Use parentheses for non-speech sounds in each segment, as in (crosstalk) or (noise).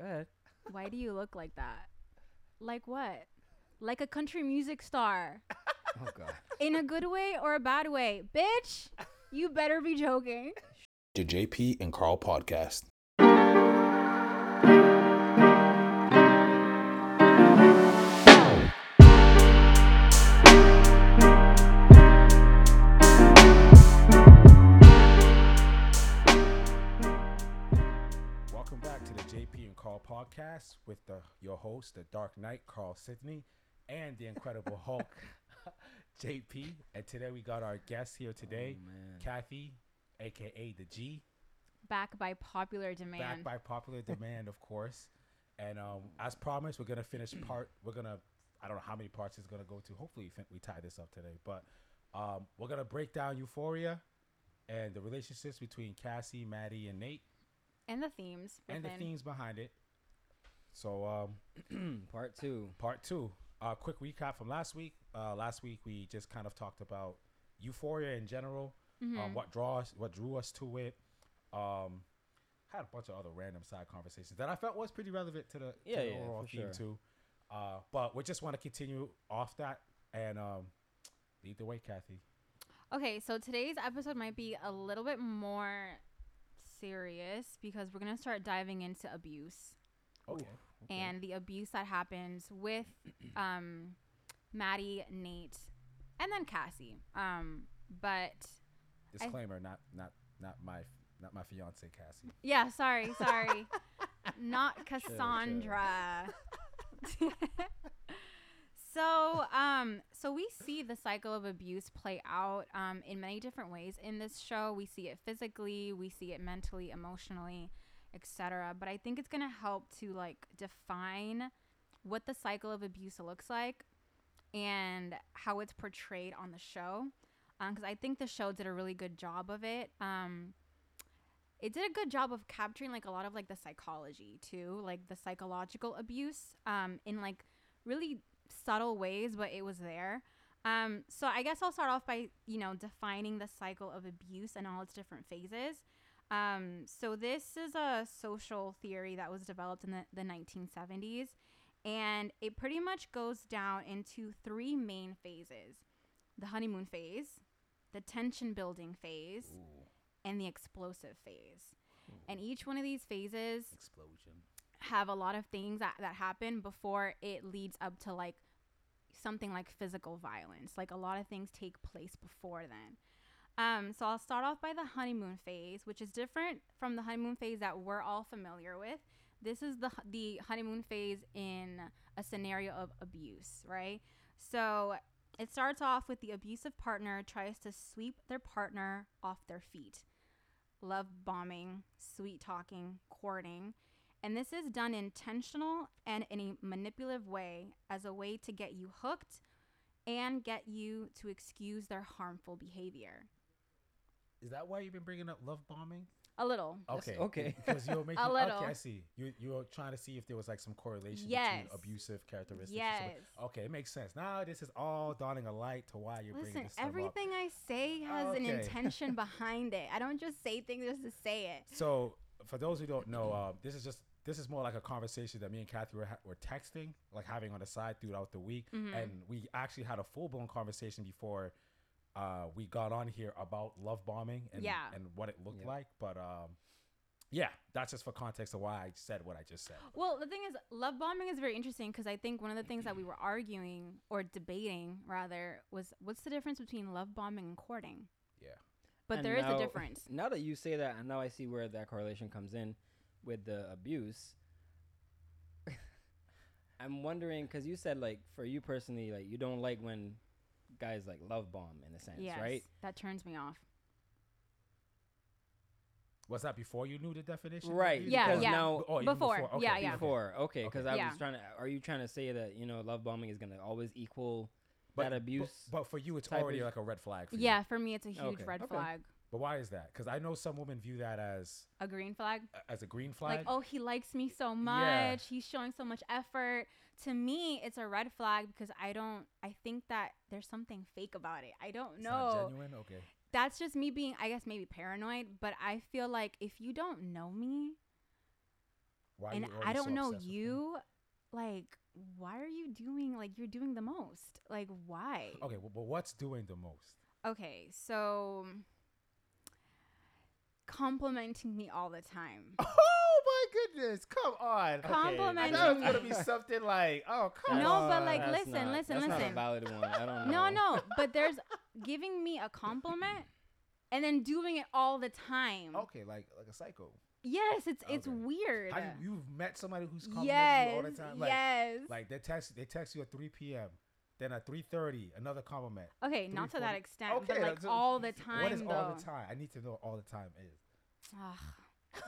Go ahead. Why do you look like that? Like what? Like a country music star. Oh god. In a good way or a bad way? Bitch, you better be joking. The JP and Carl podcast. Podcast with the your host, the Dark Knight, Carl Sidney, and the Incredible (laughs) Hulk, JP. And today we got our guest here today, Oh. Kathy, aka the G, Back by popular demand. back by popular demand, of course. And um, as promised, we're gonna finish (clears throat) part. We're gonna, I don't know how many parts it's gonna go to. Hopefully, we fin- we tie this up today. But um, we're gonna break down Euphoria and the relationships between Cassie, Maddie, and Nate, and the themes. and the themes behind it. So um, (clears throat) Part two. part two. Uh, quick recap from last week. Uh, last week we just kind of talked about Euphoria in general, Mm-hmm. um, what draws, what drew us to it. Um, had a bunch of other random side conversations that I felt was pretty relevant to the, to the yeah, overall theme sure. too. Uh, but we just want to continue off that and um, lead the way, Kathy. Okay, so today's episode might be a little bit more serious because we're going to start diving into abuse Okay. and the abuse that happens with (clears throat) um, Maddie, Nate, and then Cassie. Um, but Disclaimer: not not not my not my fiance Cassie. yeah, sorry, sorry. (laughs) Not chill. Cassandra. (laughs) so, um, so we see the cycle of abuse play out um, in many different ways in this show. We see it physically, we see it mentally, emotionally, etc. But I think it's gonna help to like define what the cycle of abuse looks like and how it's portrayed on the show. Because I think the show did a really good job of it. Um, it did a good job of capturing like a lot of like the psychology too, like the psychological abuse um, in like really subtle ways, but it was there. Um, so I guess I'll start off by you know defining the cycle of abuse and all its different phases. Um, so this is a social theory that was developed in the, the 1970s, and it pretty much goes down into three main phases: the honeymoon phase, the tension building phase, and the explosive phase. And each one of these phases Explosion. have a lot of things that, that happen before it leads up to like something like physical violence. Like a lot of things take place before then. Um, so I'll start off by the honeymoon phase, which is different from the honeymoon phase that we're all familiar with. This is the the honeymoon phase in a scenario of abuse, right? So it starts off with the abusive partner tries to sweep their partner off their feet. Love bombing, sweet talking, courting. And this is done intentional and in a manipulative way as a way to get you hooked and get you to excuse their harmful behavior. Is that why you've been bringing up love bombing? A little. That's Okay. okay. (laughs) Because you're making. A little. Okay, I see. You you were trying to see if there was like some correlation Yes. between abusive characteristics. Yes. Okay, it makes sense. Now this is all dawning a light to why you're bringing Listen, this stuff up. everything I say has an intention (laughs) behind it. I don't just say things just to say it. So for those who don't know, uh, this is just this is more like a conversation that me and Kathy were, ha- were texting, like having on the side throughout the week, Mm-hmm. and we actually had a full blown conversation before uh, we got on here about love bombing and Yeah. and what it looked Yep. like. But um, yeah, that's just for context of why I said what I just said. Well, the thing is, love bombing is very interesting because I think one of the things that we were arguing or debating rather was what's the difference between love bombing and courting? Yeah. But And there is now- a difference. Now that you say that, and now I see where that correlation comes in with the abuse. (laughs) I'm wondering because you said like for you personally, like you don't like when guys like love bomb in a sense, Yes, right? that turns me off. Was that before you knew the definition? Right. Yeah, because yeah. now Oh, even Before, Okay, yeah, yeah. before, okay, because I Yeah. was trying to. Are you trying to say that you know love bombing is gonna always equal But, that abuse? But, for you, it's already is- like a red flag. For you. Yeah, for me, it's a huge Okay. red Okay. flag. But why is that? Because I know some women view that as A green flag. as a green flag. Like, oh, he likes me so much. Yeah. He's showing so much effort. To me, it's a red flag because I don't. I think that there's something fake about it. I don't It's know. genuine. Okay. That's just me being, I guess, maybe paranoid. But I feel like if you don't know me, Why and I don't so know obsessed with him? you. Like, why are you doing like you're doing the most? Like, why? Okay, well, but what's doing the most? Okay, so complimenting me all the time. (laughs) Oh my goodness! Come on. Okay, I Complimenting thought it was me. gonna be something like, oh (laughs) come That's- No, but, like, that's listen, not- listen, that's Not a valid one. I don't know. No, no, (laughs) but there's giving me a compliment and then doing it all the time. Okay, like like a psycho. Yes, it's it's weird. Have you, you've met somebody who's complimenting yes, you all the time? Like, yes. Like they text they text you at 3 p.m. Then at 3:30 another compliment. okay, not to that 3:40. extent, but like that's- all the time. What is though. all the time? I need to know what all the time is. Ugh.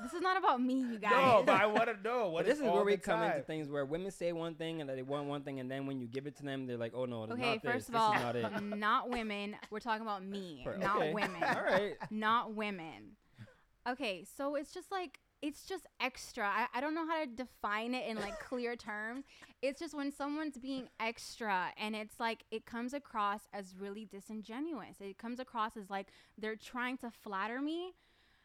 this is not about me, you (laughs) guys. No, but I want to know But what this is all where we the come into things where women say one thing and that they want one thing, and then when you give it to them, they're like, "Oh no, Okay, not this. first of this all, is not it." (laughs) not women. We're talking about me, (laughs) Per- not okay. women. All right. Not women. Okay, so it's just like it's just extra. I, I don't know how to define it in like clear terms. It's just when someone's being extra and it's like it comes across as really disingenuous. It comes across as like they're trying to flatter me,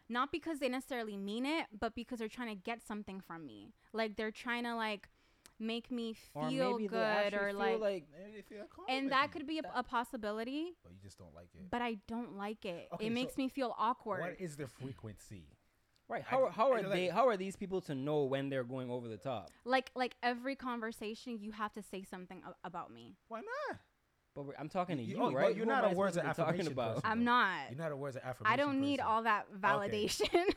not because they necessarily mean it, but because they're trying to get something from me. Like they're trying to like make me Or feel maybe good actually or feel like, Maybe if you're and that could be a, a possibility, But you just don't like it. but I don't like it. Okay, it makes so me feel awkward. What is the frequency? Right. I How, are- c- how are like- they? How are these people to know when they're going over the top? like like every conversation you have to say something a- about me Why not? But we're, I'm talking to You- you, oh, right? you're Who not a words of to talking affirmation about? person. i'm not You're not a words of affirmation. i don't need person. all that (laughs) validation (laughs)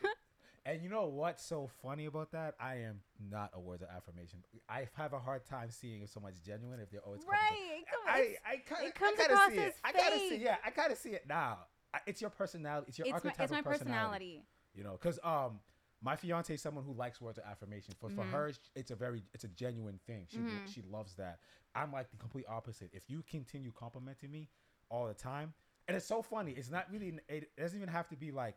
And you know what's so funny about that? I am not a words of affirmation. I have a hard time seeing if someone's genuine if they're always right come on, I, I kind it comes I kinda across see it. as I gotta see. fake. Yeah, I gotta see it now. It's your personality. It's your it's my, it's my personality. personality You know, because um, my fiance is someone who likes words of affirmation. For for Mhm. her, it's a very it's a genuine thing. She Mhm. she loves that. I'm like the complete opposite. If you continue complimenting me all the time, and it's so funny. It's not really. It doesn't even have to be like.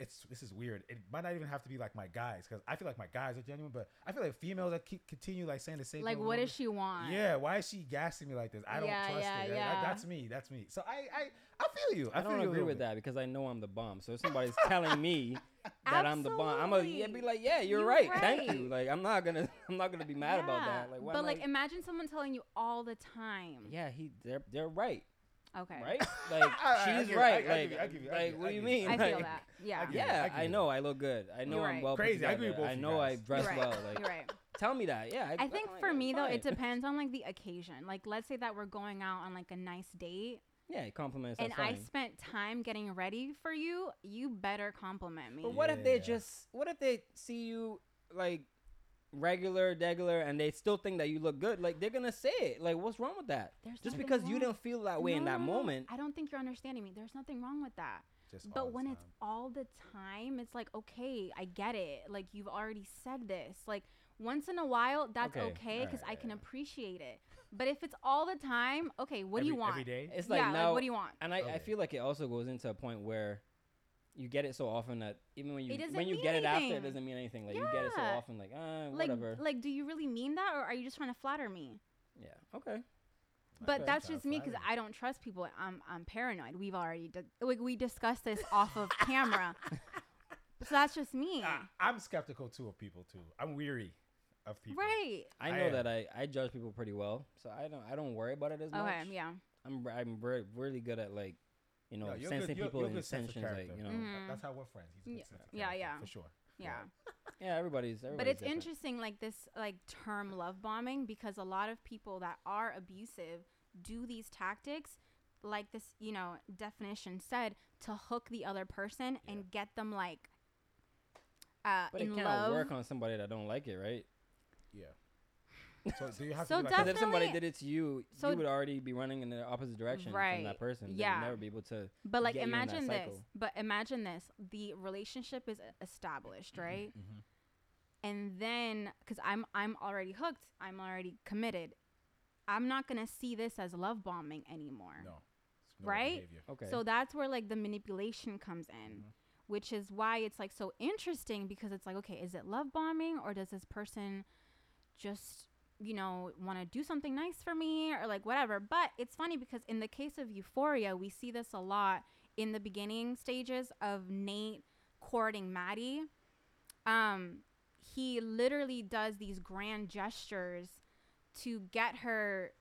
It's this is weird. It might not even have to be like my guys because I feel like my guys are genuine, but I feel like females that keep continue like saying the same. like what does she want Yeah, why is she gassing me like this? I don't Yeah, trust yeah, it. That- that's me. That's me. So I I, I feel you. I, I feel don't you agree with bit. that because I know I'm the bomb. So if somebody's telling me (laughs) that I'm the bomb, I'm gonna yeah, be like, yeah, you're, You're right. Thank you. Like I'm not gonna (laughs) I'm not gonna be mad about that. Like, but like I- imagine someone telling you all the time yeah, he they're they're right, okay right? (laughs) Like she's right. I- I like give you- I give you- I like what do you mean? i feel Like, that (laughs) yeah give you- Yeah, I I know I look good. I know You're I'm well. put Crazy, I agree with together. both I you know I dress you're right well. Like you're right tell me that. Yeah. I think I'm for like, me though, it depends on like the occasion. Like, let's say that we're going out on like a nice date, Yeah, compliments. and I spent time getting ready for you. You better compliment me. But what if they just? What if they see you like regular, degular, and they still think that you look good? Like they're gonna say it. Like what's wrong with that? There's Just nothing because you wrong. didn't feel that way in that no, no. moment. I don't think you're understanding me. There's nothing wrong with that. Just But the when it's all the time, it's like okay, I get it. Like you've already said this. Like once in a while, that's Okay. okay because I can Uh. appreciate it. But if it's all the time, okay, what do you want? every day. It's like yeah, now, like what do you want? and I, I feel like it also goes into a point where you get it so often that even when you when you mean get it after, it doesn't mean anything. Like you get it so Yeah. often, like ah, Like, whatever. like, do you really mean that, or are you just trying to flatter me? yeah, okay. But that's just me because I don't trust people. I'm I'm paranoid. We've already di- like we discussed this off of (laughs) camera. So that's just me. I, I'm skeptical too of people too. I'm weary of people. Right. I I know am. that I, I judge people pretty well, so I don't I don't worry about it as much. Okay. Yeah. I'm r- I'm re- really good at like, you know, No, sensing good- you're- people you're good sense intentions, like you know. Mhm. That's how we're friends. He's a good Yeah. sense of Yeah, yeah. For sure. Yeah. Yeah, (laughs) everybody's. But it's different. interesting, like this, like term love bombing, because a lot of people that are abusive do these tactics, like this, you know, definition said, to hook the other person Yeah. and get them like uh, But it in can't love. work on somebody that don't like it, right? Yeah. So do you have So to be like Because if somebody did it to you, So- you would already be running in the opposite direction from that person. Yeah. You'd never be able to. But like get you in that imagine this. But imagine this. The relationship is established, right? Mhm. And then cuz I'm I'm already hooked, I'm already committed. I'm not going to see this as love bombing anymore. No. It's normal Right? behavior. Okay. So that's where like the manipulation comes in, Mhm. which is why it's like so interesting because it's like okay, is it love bombing or does this person just you know want to do something nice for me or like whatever. But it's funny because in the case of euphoria we see this a lot in the beginning stages of nate courting maddie. Um he literally does these grand gestures to get her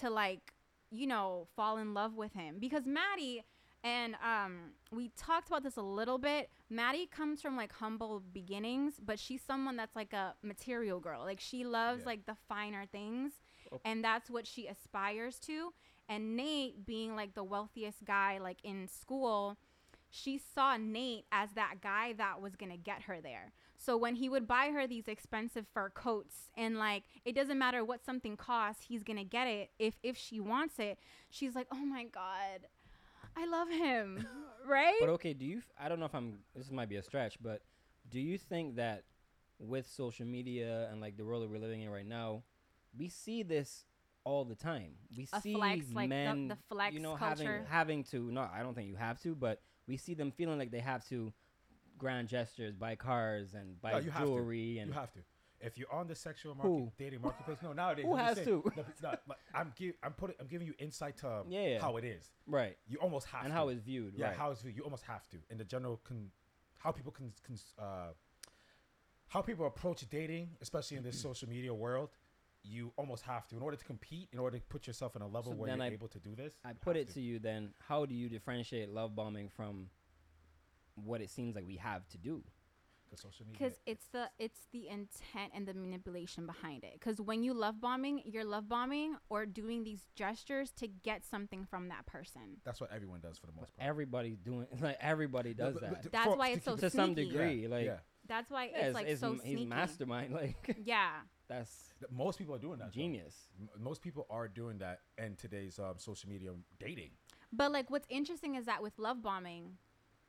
to like you know fall in love with him. Because Maddie and um we talked about this a little bit Maddie comes from like humble beginnings but she's someone that's like a material girl like she loves Yeah. like the finer things Okay. and that's what she aspires to and Nate being like the wealthiest guy like in school she saw Nate as that guy that was to get her there. So when he would buy her these expensive fur coats and like it doesn't matter what something costs, he's to get it if if she wants it. She's like, "Oh my god. I love him." (laughs) (laughs) right? But okay, do you? f- I don't know if I'm. This might be a stretch, but do you think that with social media and like the world that we're living in right now, we see this all the time? We A see flex, like the- men, the flex you know, culture. having having to. No, I don't think you have to, but we see them feeling like they have to grand gestures, buy cars and buy No, you have to. jewelry and You have to. If you're on the sexual market, Who? dating marketplace, no, nowadays. Who I'm has saying- to? No, it's not, like, I'm give, I'm putting, I'm giving you insight to Yeah, yeah. how it is. right, You almost have to and to. how it's viewed. yeah, right. how it's viewed. You almost have to. In the general, con, how people can, can uh, how people approach dating, especially in this social media world, you almost have to in order to compete, in order to put yourself in a level So where then you're I- able to do this. I you put have it to you then. How do you differentiate love bombing from what it seems like we have to do? 'Cause social media. because it's the it's the intent and the manipulation behind it because when you love bombing you're love bombing or doing these gestures to get something from that person that's what everyone does for the most part. Everybody's doing (laughs) like everybody No, does but- that That's for- why to it's so to it- some degree. Yeah, like yeah. that's why yeah, it's like it's, so m- sneaky he's mastermind. (laughs) Like (laughs) yeah that's Most people are doing that. genius. M- most people are doing that in today's um, social media dating. but like what's interesting is that with love bombing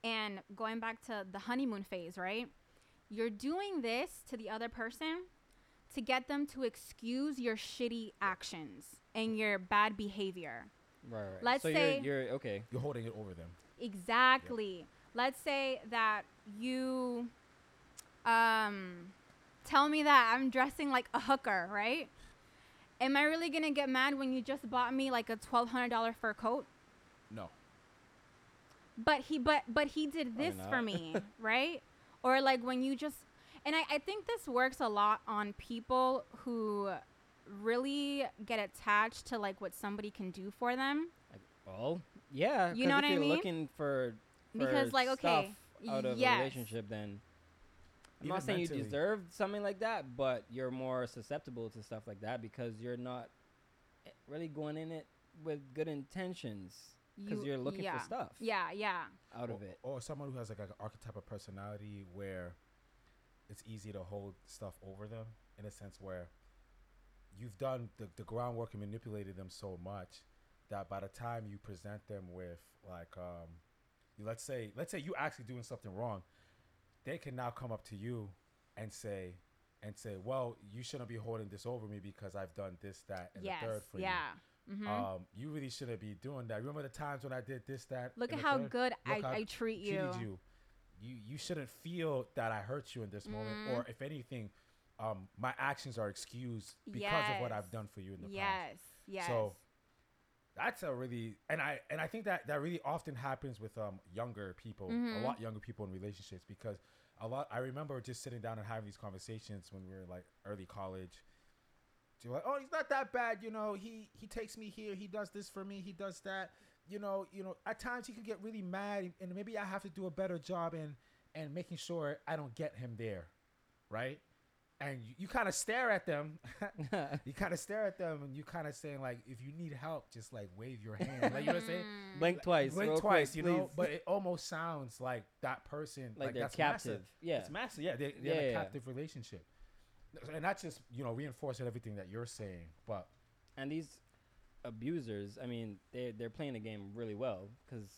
and going back to the honeymoon phase right you're doing this to the other person to get them to excuse your shitty actions and your bad behavior Right, right. Let's so say- you're, you're okay. You're holding it over them. Exactly. Let's say that you um tell me that I'm dressing like a hooker, right? Am I really going to get mad when you just bought me like a $1200 fur coat? No. But he but but he did this for me, (laughs) right? Or like when you just and I, I think this works a lot on people who really get attached to like what somebody can do for them. Like, well, yeah. you know if what I you're mean? looking for, for Because, like, okay, out of yes. a relationship, then I'm Even not saying mentally. you deserve something like that, but you're more susceptible to stuff like that because you're not eh, really going in it with good intentions because You- you're looking yeah. for stuff Yeah, yeah. out or, of it. Or someone who has like an archetype of personality where it's easy to hold stuff over them in a sense where you've done the, the groundwork and manipulated them so much that by the time you present them with like um let's say let's say you actually doing something wrong they can now come up to you and say and say well you shouldn't be holding this over me because i've done this that and yes. the third for yeah. you hmm um you really shouldn't be doing that remember the times when i did this that Look at how third? good I, how I treat you. treated you. You you shouldn't feel that I hurt you in this moment, Mm. or if anything, um, my actions are excused because of what I've done for you in the past. Yes. Yes. So that's a really and I and I think that that really often happens with um younger people, Mhm. a lot younger people in relationships because a lot. I remember just sitting down and having these conversations when we were like early college. To like, oh, he's not that bad, you know. He he takes me here. He does this for me. He does that. You know, you know. At times he can get really mad, and maybe I have to do a better job in and making sure I don't get him there, right? And you, you kind of stare at them. (laughs) you kind of stare at them, and you kind of saying like, if you need help, just like wave your hand. Like you know what I'm saying? Mm. Blink twice. Blink twice, quick, you know. please. But it almost sounds like that person, like, like, they're that's captive. massive. Yeah. It's massive. Yeah, they, they're in Yeah, a yeah. captive relationship, and that's just you know reinforcing everything that you're saying. But and these abusers, I mean, they they're playing the game really well because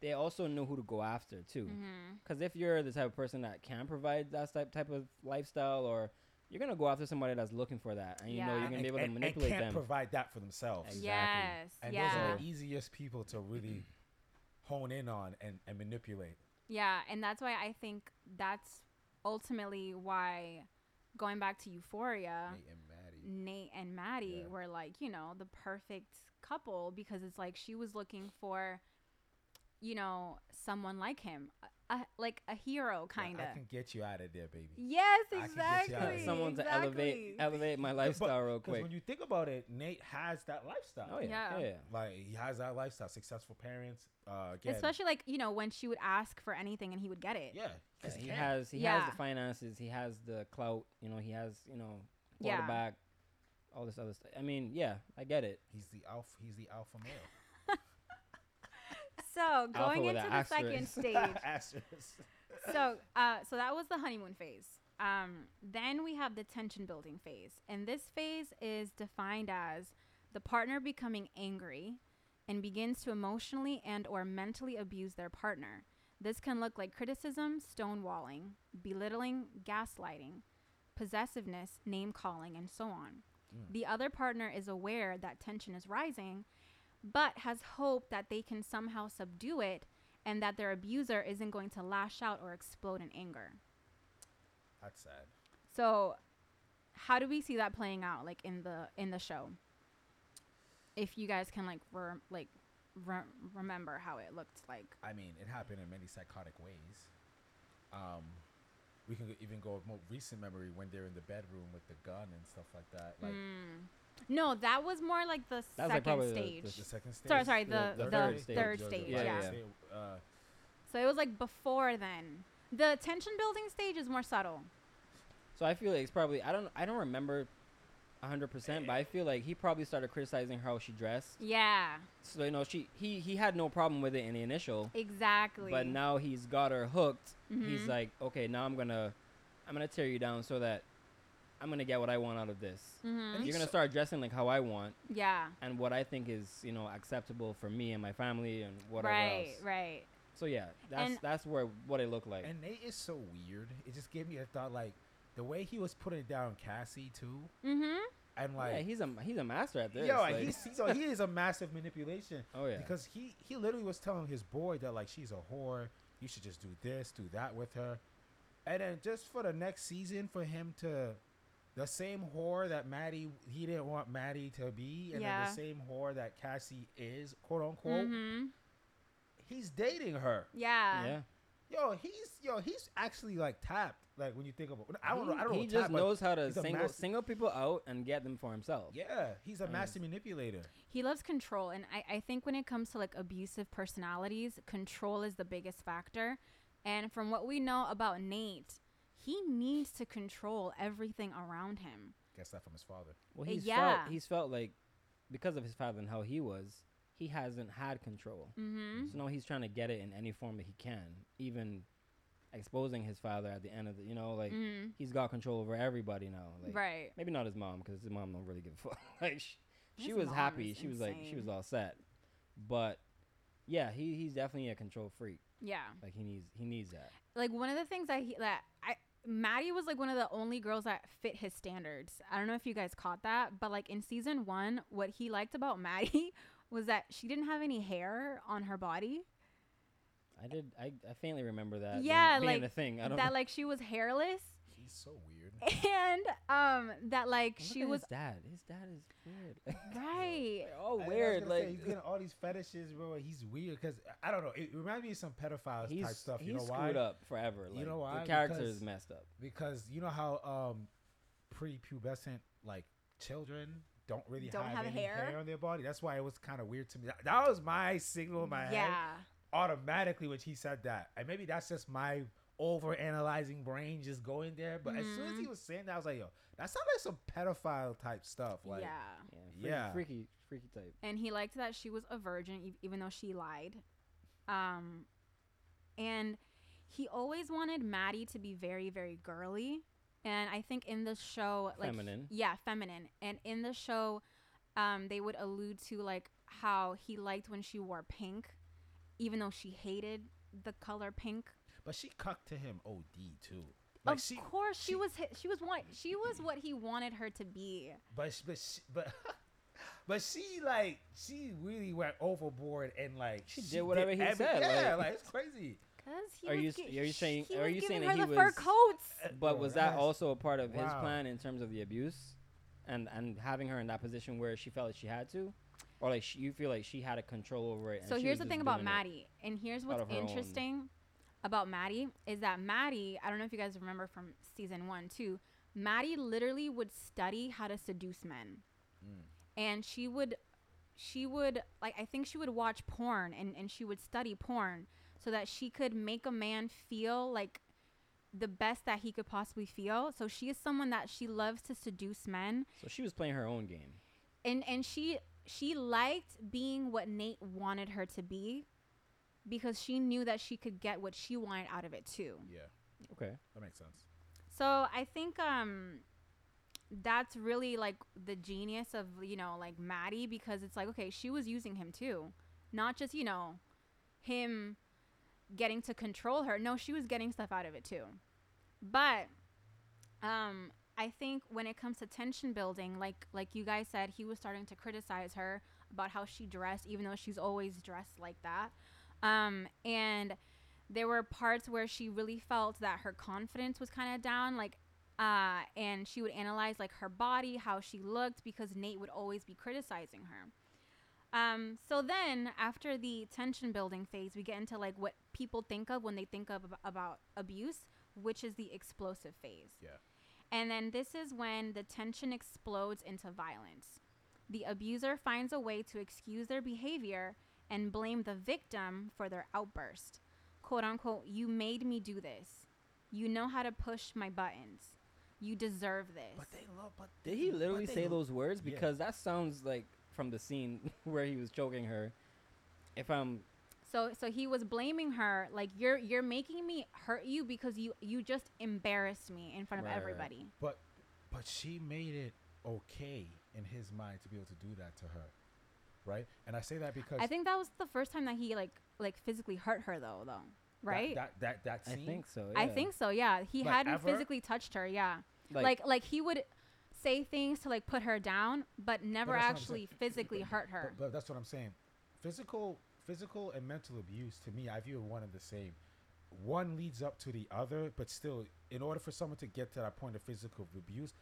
they also know who to go after too. Mm-hmm. Because if you're the type of person that can provide that type type of lifestyle, or you're gonna go after somebody that's looking for that, and you know you're gonna be able and, to and manipulate can't them. provide that for themselves. Exactly. Yes. And yeah. those are the easiest people to really (clears throat) hone in on and, and manipulate. Yeah, and that's why I think that's ultimately why going back to Euphoria, Nate and Maddie. Nate and Maddie Yeah. were like, you know, the perfect couple because it's like she was looking for you know, someone like him, a, a like a hero kind of. I of. can get you out of there, baby. Yes, I can get you out of exactly. Someone to elevate elevate my lifestyle real Because quick. when you think about it, Nate has that lifestyle. Oh yeah, Yeah. yeah. yeah. Like he has that lifestyle. Successful parents. Uh, again, Especially like you know when she would ask for anything and he would get it. yeah, 'cause Yeah, he can. has he has the finances, he has the clout, you know, he has, you know, Yeah. quarterback, all this other stuff. I mean, yeah, I get it. He's the alpha. He's the alpha male. So going into a the second (laughs) stage. So uh, so that was the honeymoon phase. Um, then we have the tension building phase, and this phase is defined as the partner becoming angry and begins to emotionally and or mentally abuse their partner. This can look like criticism, stonewalling, belittling, gaslighting, possessiveness, name calling, and so on. Mm. The other partner is aware that tension is rising, but has hope that they can somehow subdue it and that their abuser isn't going to lash out or explode in anger. That's sad. So, how do we see that playing out like in the in the show? If you guys can like re- like re- remember how it looked like. I mean, it happened in many psychotic ways. Um, we can even go with more recent memory when they're in the bedroom with the gun and stuff like that. Like Mm. No, that was more like the That was, like, second probably the- stage. the- the second stage. Sorry, sorry, The- the the the, third third, stage. stage. Yeah, yeah. yeah. Uh, So it was like before then. The tension building stage is more subtle. So I feel like it's probably I don't I don't remember hundred percent, but I feel like he probably started criticizing how she dressed. Yeah, So you know, she he he had no problem with it in the initial, exactly. but now he's got her hooked. He's Mhm. like, okay, now I'm gonna I'm gonna tear you down so that I'm gonna get what I want out of this. Mhm. You're gonna start dressing like how I want yeah. and what I think is you know acceptable for me and my family and whatever right, else. right. right. So yeah, that's And- that's where what it looked like. and Nate is so weird. It just gave me a thought, like the way he was putting down Cassie too, Mhm. and like yeah, he's a he's a master at this. yo, like- he's, so he is a massive manipulation. (laughs) oh yeah. Because he he literally was telling his boy that like she's a whore. You should just do this, do that with her, and then just for the next season for him to, the same whore that Maddie he didn't want Maddie to be, and Yeah. then the same whore that Cassie is, quote unquote. Mhm. He's dating her. Yeah. yeah. Yo, he's yo, he's actually like tapped. Like when you think about, I don't know, I don't know. He what just tapped, knows how to single master- single people out and get them for himself. Yeah, he's a mean, master manipulator. He loves control, and I, I think when it comes to like abusive personalities, control is the biggest factor. And from what we know about Nate, he needs to control everything around him. Guess that from his father. Well, he's yeah. felt he's felt like because of his father and how he was, he hasn't had control. Mm-hmm. So now he's trying to get it in any form that he can, even exposing his father at the end of the, you know, like mm-hmm. he's got control over everybody now. Like right. maybe not his mom because his mom don't really give a (laughs) fuck. like she, she was happy, is she was like she was all set, but yeah, he he's definitely a control freak. Yeah. Like he needs he needs that. Like one of the things I he that I Maddie was like one of the only girls that fit his standards. I don't know if you guys caught that, but like in season one, what he liked about (laughs) Maddie was that she didn't have any hair on her body. I did I, I faintly remember that. being- Yeah, being, like, a thing. I don't that know. like she was hairless He's so weird. (laughs) and um that like Look she at was his dad. His dad is weird. (laughs) right. They're (laughs) all I- I was weird. gonna say, Like he's getting all these fetishes, bro. He's weird because I don't know. It reminds me of some pedophile he's type stuff. he's You know screwed why? up forever. You know why? The character Because- is messed up. Because you know how um prepubescent like children don't really Don't have, have any hair? hair on their body. That's why it was kind of weird to me. That, that was my signal in my head Yeah. automatically when he said that. And maybe that's just my over analyzing brain just going there. But as soon as he Mhm. was saying that, I was like, yo, that sounds like some pedophile type stuff. Like, yeah. Yeah, freaky, Yeah. freaky, freaky type. and he liked that she was a virgin e- even though she lied um and he always wanted maddie to be very very girly and i think in the show like Feminine. yeah feminine and in the show um they would allude to like how he liked when she wore pink even though she hated the color pink but she cucked to him OD too. Like of she, course she, she- was hi- she was what she was what he wanted her to be but but sh- but (laughs) but she like she really went overboard and like She did whatever he every- said, Yeah, like- like, it's (laughs) crazy. because he Are was you gi- are you saying- he are was you saying that he the fur was- coats uh, But was that also a part of his plan in terms of the abuse, and and having her in that position where she felt like she had to, or like she, you feel like she had a control over it? and So here's the thing about doing it? Maddie, and here's what's of her own- interesting. About Maddie is that Maddie, I don't know if you guys remember from season one too, Maddie literally would study how to seduce men. Mm. And she would she would like I think she would watch porn and, and she would study porn so that she could make a man feel like the best that he could possibly feel. So she is someone that she loves to seduce men So she was playing her own game. and and she she liked being what Nate wanted her to be because she knew that she could get what she wanted out of it too. Yeah, Okay. that makes sense. So I think um that's really like the genius of you know like Maddie because it's like okay she was using him too, not just you know him getting to control her. No, she was getting stuff out of it too. But um I think when it comes to tension building, like like you guys said, he was starting to criticize her about how she dressed, even though she's always dressed like that. Um, and there were parts where she really felt that her confidence was kind of down, like, uh, and she would analyze like her body, how she looked, because Nate would always be criticizing her. Um, so then after the tension building phase, we get into like what people think of when they think of ab- about abuse, which is the explosive phase. Yeah. And then this is when the tension explodes into violence. The abuser finds a way to excuse their behavior and blame the victim for their outburst. Quote unquote, you made me do this. You know how to push my buttons. You deserve this. But they love. But Did he literally say lo- those words? Yeah. Because that sounds like from the scene (laughs) where he was choking her. If I'm So so he was blaming her like you're you're making me hurt you because you you just embarrassed me in front of Right, right. everybody. But but she made it okay in his mind to be able to do that to her, right? And I say that because I think that was the first time that he like like physically hurt her though though. Right? That that that, I scene, think so. I yeah. think so, yeah. He Like, hadn't ever? physically touched her, yeah. Like, like he would say things to like put her down, but never that's actually physically hurt her. But, but that's what I'm saying. Physical, physical, and mental abuse to me, I view one and the same. One leads up to the other, but still, in order for someone to get to that point of physical abuse,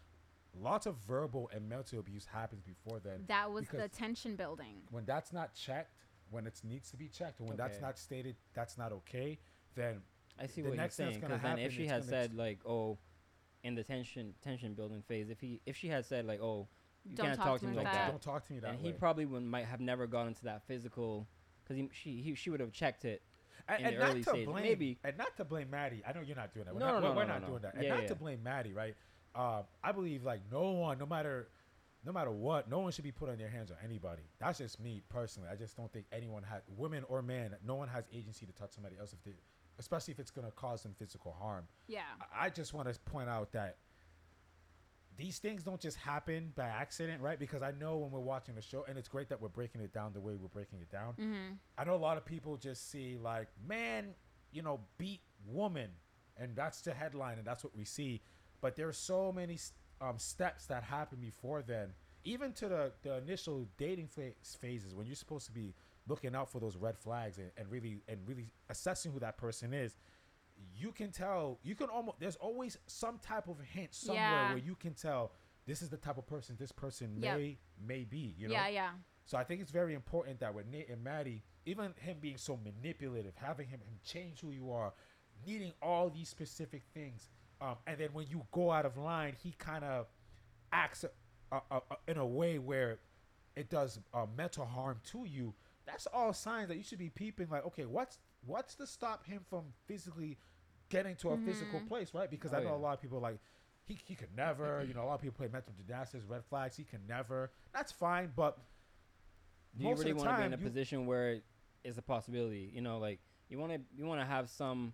lots of verbal and mental abuse happens before then. that was the tension building. when that's not checked, when it needs to be checked, and when that's not stated, that's not okay. Then I see the what you're next thing that's saying. gonna Because then happen, if she it's had said ex- like, oh, in the tension tension building phase, if he if she had said like, oh, you Don't can't talk talk to to me me like like that. that, don't talk to me that and way. he probably would, might have never gone into that physical, because he she he, she would have checked it. and, in and the not early to stage, blame, maybe. and not to blame Maddie. I know you're not doing that. We're No, not, no, we're, no, we're no, not no. doing that. And Yeah, not yeah. to blame Maddie, right? Um, I believe like no one, no matter, no matter what, no one should be putting their hands on anybody. That's just me personally. I just don't think anyone has, women or men, no one has agency to touch somebody else if they, especially if it's gonna cause them physical harm. Yeah. I- I just want to point out that these things don't just happen by accident, right? Because I know when we're watching the show, and it's great that we're breaking it down the way we're breaking it down. Mm-hmm. I know a lot of people just see like man, you know, beat woman, and that's the headline, and that's what we see. But there's so many um, steps that happen before then, even to the, the initial dating phase, phases when you're supposed to be looking out for those red flags and, and really and really assessing who that person is. You can tell. You can almost. There's always some type of hint somewhere Yeah. where you can tell this is the type of person this person Yep. may may be. You know. Yeah, yeah. So I think it's very important that with Nate and Maddie, even him being so manipulative, having him, him change who you are, needing all these specific things, um, and then when you go out of line, he kind of acts uh, uh, uh, in a way where it does uh, mental harm to you. That's all signs that you should be peeping. Like, okay, what's what's to stop him from physically getting to a physical place, right? Because Oh, I know yeah. a lot of people like he, he could never. (clears throat) You know, a lot of people play mental gymnastics, red flags. He can never. That's fine, but Do you most of really the want to be in a you- position where it's a possibility? You know, like you want to you want to have some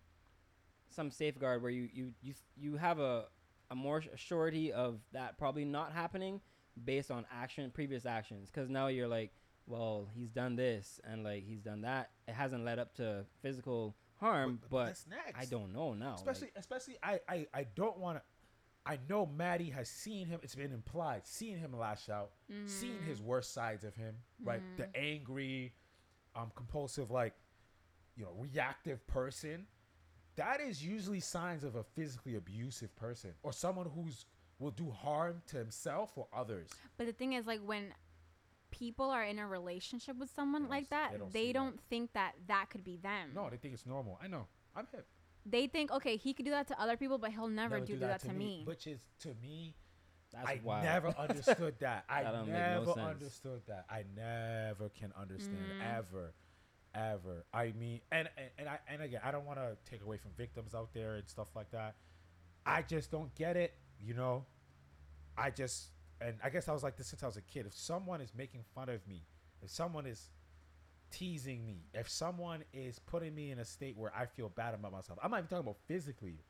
some safeguard where you you you you have a a more surety of that probably not happening based on action previous actions because now you're like well he's done this and like he's done that it hasn't led up to physical harm But- but, but i don't know now like- especially especially I I, I don't want to. I know Maddie has seen him. It's been implied, seeing him lash out, seeing his worst sides of him, right? The angry, um, compulsive, like, you know, reactive person. That is usually signs of a physically abusive person or someone who's will do harm to himself or others. But the thing is, like, when people are in a relationship with someone They like that, they don't they don't, that. think that that could be them. No, they think it's normal. I know. I'm hip. they think okay, he could do that to other people, but he'll never, do, that, to me. Which is to me, That's I wild. never (laughs) understood that. I That don't no never understood that. I never can understand Mm. ever, ever. I mean, and and, and I and again, I don't want to take away from victims out there and stuff like that. I just don't get it. You know, I just and I guess I was like this since I was a kid. If someone is making fun of me, if someone is teasing me, if someone is putting me in a state where I feel bad about myself, I'm not even talking about physically.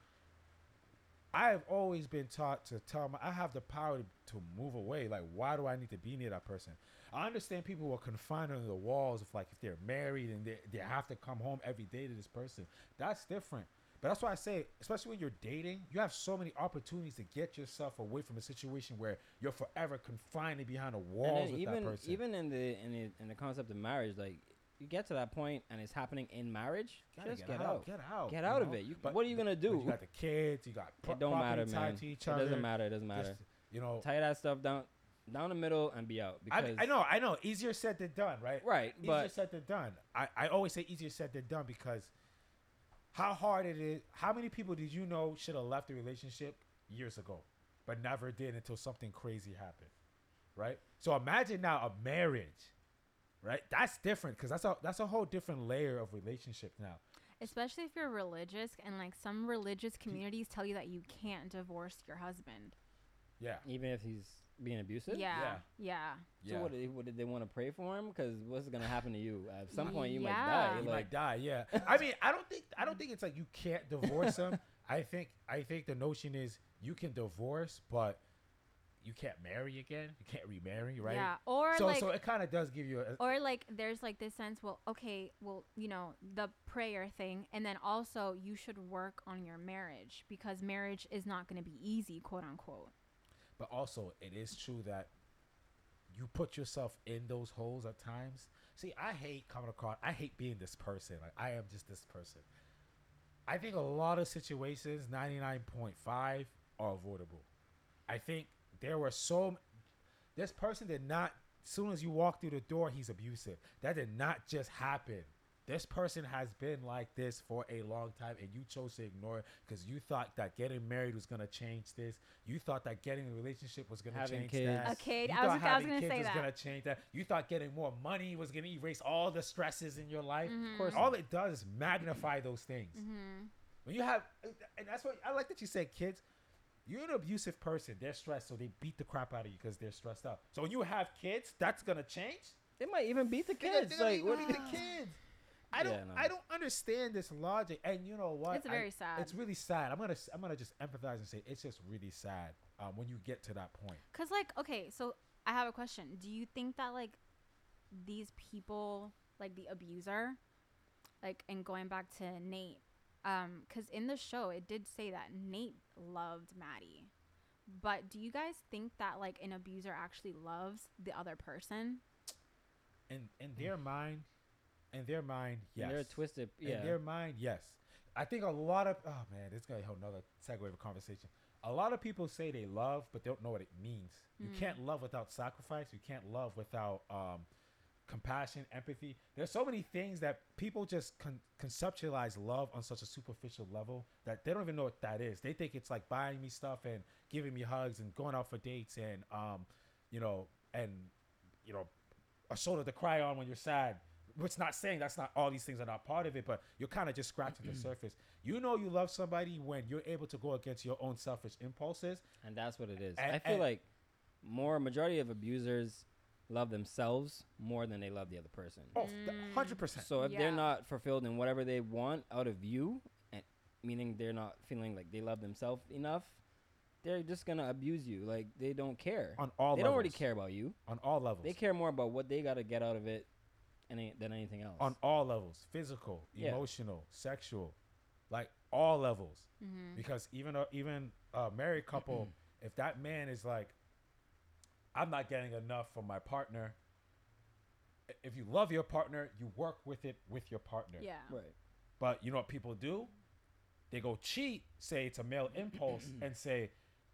I have always been taught to tell my I have the power to, to move away. Like, why do I need to be near that person? I understand people who are confined under the walls of like if they're married and they, they have to come home every day to this person. That's different. But that's why I say, especially when you're dating, you have so many opportunities to get yourself away from a situation where you're forever confined behind And walls with even that person. even in the in the in the concept of marriage, like you get to that point and it's happening in marriage, Gotta just get, out. Get out. Get out of it. You- But- what are you gonna do? You got the kids. You got pro- It don't matter, man. to each It doesn't matter. It doesn't matter. Just, you know, Tie that stuff down down the middle and be out. I, I know, I know. Easier said than done, right? Right, Easier but said than done. I, I always say easier said than done because how hard it is. How many people did you know should have left the relationship years ago, but never did until something crazy happened, right? So imagine now a marriage, right? That's different because that's a that's a whole different layer of relationship now. Especially if you're religious and like some religious communities tell you that you can't divorce your husband. Yeah, even if he's being abusive. Yeah. Yeah. Yeah. So yeah. what, did- what did they want to pray for him? Because what's gonna happen to you? At some point, you Yeah. might die. you Like, might die. Yeah, I mean, I don't think I don't think it's like you can't divorce them. (laughs) I think I think the notion is you can divorce, but you can't marry again. You can't remarry, right? Yeah. Or so like so it kind of does give you a or like there's like this sense well okay well you know the prayer thing and then also you should work on your marriage because marriage is not going to be easy quote unquote but also it is true that you put yourself in those holes at times. See, I hate coming across. I hate being this person. Like I am just this person. I think a lot of situations, ninety nine point five, are avoidable. I think there were so. This person did not. Soon as you walk through the door, he's abusive. That did not just happen. This person has been like this for a long time, and you chose to ignore it because you thought that getting married was gonna change this. You thought that getting a relationship was gonna change kids. that. A kid, You I was- thought I was having gonna kids say was that. gonna change that. You thought getting more money was gonna erase all the stresses in your life. Mm-hmm. of course, All it does is magnify those things. When you have, and that's what I like that you said, kids. You're an abusive person. They're stressed, so they beat the crap out of you because they're stressed out. So when you have kids, that's gonna change. they might even beat the They're kids. they're Like, gonna what? beat the kids. I don't. Yeah, no. I don't understand this logic. And you know what? It's I- very sad. It's really sad. I'm gonna. I'm gonna just empathize and say it's just really sad um, when you get to that point. cuz like okay so i have a question do you think that like these people like the abuser like and going back to Nate um cuz in the show it did say that Nate loved Maddie but do you guys think that like an abuser actually loves the other person In in their mind, in their mind, yes. They're twisted. Yeah. In their mind, yes. I think a lot of oh man, this is gonna hold another segue of a conversation. A lot of people say they love, but they don't know what it means. You can't love without sacrifice. You can't love without um, compassion, empathy. There's so many things that people just con- conceptualize love on such a superficial level that they don't even know what that is. They think it's like buying me stuff and giving me hugs and going out for dates and um, you know, and you know, a shoulder to cry on when you're sad. Which not saying that's not all these things are not part of it, but you're kind of just scratching the surface. You know you love somebody when you're able to go against your own selfish impulses. and that's what it is. And- I feel and- like more majority of abusers love themselves more than they love the other person. Oh, mm. hundred percent. So if Yeah. they're not fulfilled in whatever they want out of you, and meaning they're not feeling like they love themselves enough, they're just gonna abuse you. Like they don't care. On all they levels. don't really care about you. On all levels. They care more about what they gotta get out of it, any, than anything else. on all levels physical Yeah. emotional sexual like all levels Mm-hmm. because even a, even a married couple if that man is like i'm not getting enough from my partner if you love your partner you work with it with your partner yeah right. but you know what people do they go cheat say it's a male impulse (clears throat) and say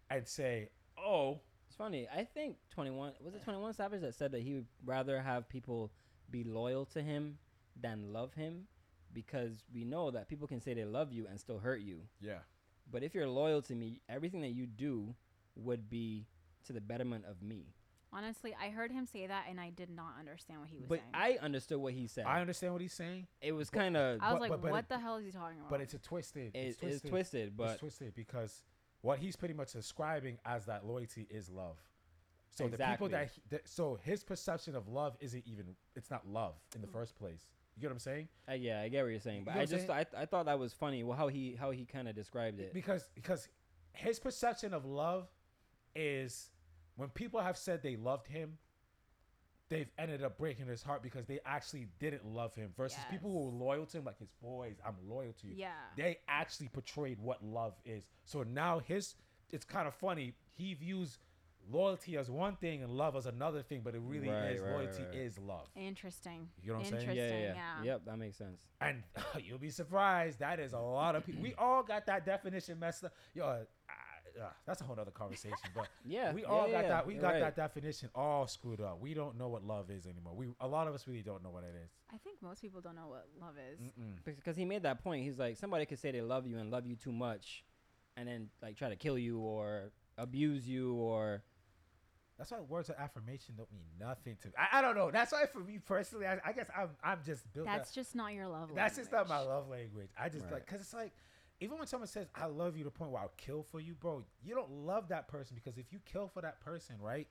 and say oh It's funny. I think Twenty One was it Twenty One Savage that said that he would rather have people be loyal to him than love him because we know that people can say they love you and still hurt you. Yeah. But if you're loyal to me, everything that you do would be to the betterment of me. Honestly, I heard him say that and I did not understand what he was But saying. I understood what he said. I understand what he's saying, it was kind of I was but- like, but- but what it- the hell is he talking about? but it's a twisted. it, it's it's twisted. twisted, but it's twisted because what he's pretty much describing as that loyalty is love. So the people that, that so his perception of love isn't even it's not love in the first place. You get what I'm saying? uh, yeah, I get what you're saying. But know I just I, I thought that was funny. Well, how he how he kind of described it. Because because his perception of love is when people have said they loved him, they've ended up breaking his heart because they actually didn't love him. Versus people who were loyal to him, like his boys, I'm loyal to you. yeah. they actually portrayed what love is. So now his it's kind of funny. He views loyalty as one thing and love as another thing, but it really Right, is right, loyalty right, right. is love. Interesting. You know what I'm saying? Interesting. yeah, yeah, yeah, yeah. Yep, that makes sense. And (laughs) you'll be surprised. That is a lot of people. We all got that definition messed up. Yo, uh, uh, that's a whole other conversation. But (laughs) Yeah, we all yeah, got that. We you're got right. that definition all screwed up. We don't know what love is anymore. We a lot of us really don't know what it is. I think most people don't know what love is. Mm-mm. because he made that point. He's like, somebody could say they love you and love you too much, and then like try to kill you or abuse you or That's why words of affirmation don't mean nothing to me. I, I don't know. That's why for me personally, I, I guess I'm I'm just built. That's that- just not your love language. That's just not my love language. I just like because it's like even when someone says I love you to the point where I'll kill for you, bro. You don't love that person because if you kill for that person, right?